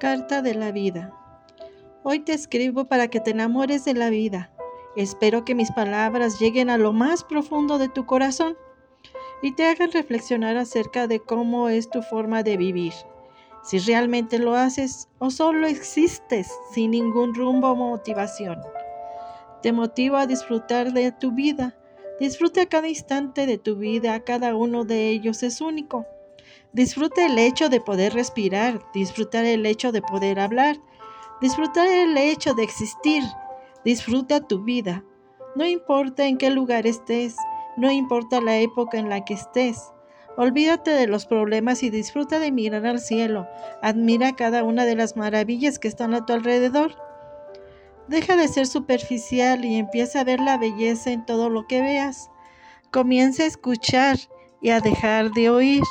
Carta de la vida. Hoy te escribo para que te enamores de la vida. Espero que mis palabras lleguen a lo más profundo de tu corazón y te hagan reflexionar acerca de cómo es tu forma de vivir. Si realmente lo haces o solo existes sin ningún rumbo o motivación. Te motivo a disfrutar de tu vida. Disfruta cada instante de tu vida, cada uno de ellos es único. Disfruta el hecho de poder respirar, disfrutar el hecho de poder hablar, disfrutar el hecho de existir. Disfruta tu vida. No importa en qué lugar estés, no importa la época en la que estés. Olvídate de los problemas y disfruta de mirar al cielo. Admira cada una de las maravillas que están a tu alrededor. Deja de ser superficial y empieza a ver la belleza en todo lo que veas. Comienza a escuchar y a dejar de oír.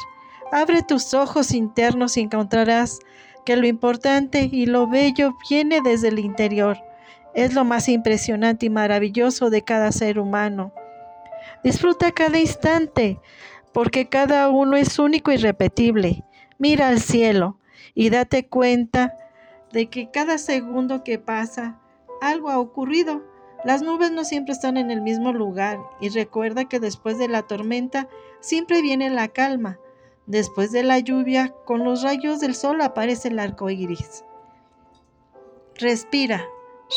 Abre tus ojos internos y encontrarás que lo importante y lo bello viene desde el interior. Es lo más impresionante y maravilloso de cada ser humano. Disfruta cada instante, porque cada uno es único y repetible. Mira al cielo y date cuenta de que cada segundo que pasa, algo ha ocurrido. Las nubes no siempre están en el mismo lugar y recuerda que después de la tormenta siempre viene la calma. Después de la lluvia, con los rayos del sol aparece el arco iris. Respira,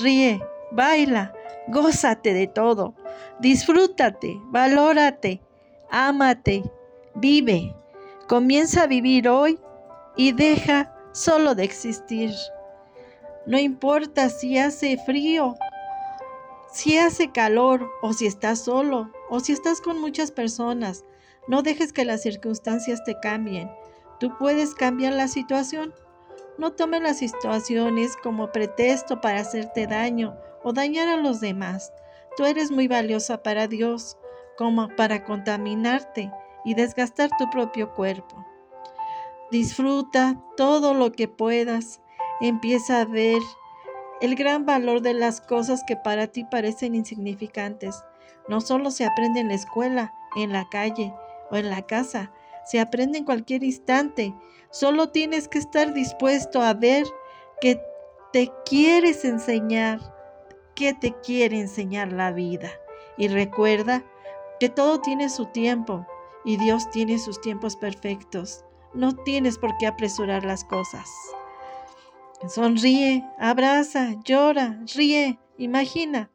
ríe, baila, gózate de todo, disfrútate, valórate, ámate, vive. Comienza a vivir hoy y deja solo de existir. No importa si hace frío, si hace calor o si estás solo o si estás con muchas personas. No dejes que las circunstancias te cambien. Tú puedes cambiar la situación. No tomes las situaciones como pretexto para hacerte daño o dañar a los demás. Tú eres muy valiosa para Dios como para contaminarte y desgastar tu propio cuerpo. Disfruta todo lo que puedas. Empieza a ver el gran valor de las cosas que para ti parecen insignificantes. No solo se aprende en la escuela, en la calle, o en la casa. Se aprende en cualquier instante. Solo tienes que estar dispuesto a ver que te quieres enseñar, que te quiere enseñar la vida. Y recuerda que todo tiene su tiempo y Dios tiene sus tiempos perfectos. No tienes por qué apresurar las cosas. Sonríe, abraza, llora, ríe, imagina.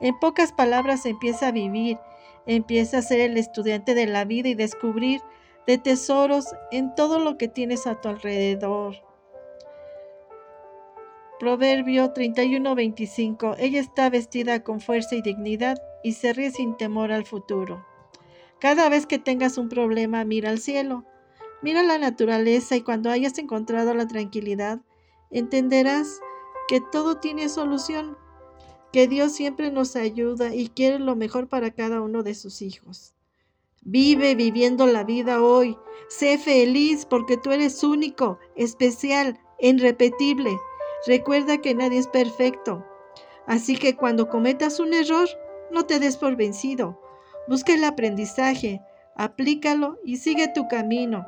En pocas palabras empieza a vivir Empieza a ser el estudiante de la vida y descubrir de tesoros en todo lo que tienes a tu alrededor. Proverbio 31:25. Ella está vestida con fuerza y dignidad y se ríe sin temor al futuro. Cada vez que tengas un problema, mira al cielo, mira la naturaleza y cuando hayas encontrado la tranquilidad, entenderás que todo tiene solución que Dios siempre nos ayuda y quiere lo mejor para cada uno de sus hijos. Vive viviendo la vida hoy. Sé feliz porque tú eres único, especial, irrepetible. Recuerda que nadie es perfecto. Así que cuando cometas un error, no te des por vencido. Busca el aprendizaje, aplícalo y sigue tu camino.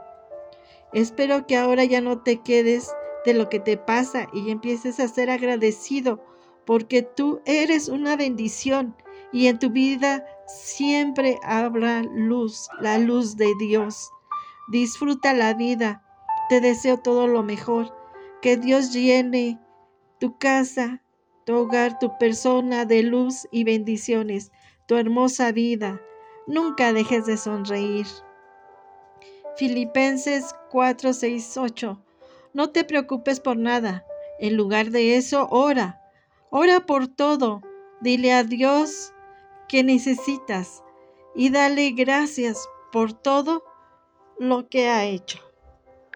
Espero que ahora ya no te quedes de lo que te pasa y empieces a ser agradecido porque tú eres una bendición y en tu vida siempre habrá luz, la luz de Dios. Disfruta la vida. Te deseo todo lo mejor. Que Dios llene tu casa, tu hogar, tu persona de luz y bendiciones, tu hermosa vida. Nunca dejes de sonreír. Filipenses 4, 6, 8. No te preocupes por nada. En lugar de eso, ora Ora por todo. Dile a Dios que necesitas y dale gracias por todo lo que ha hecho.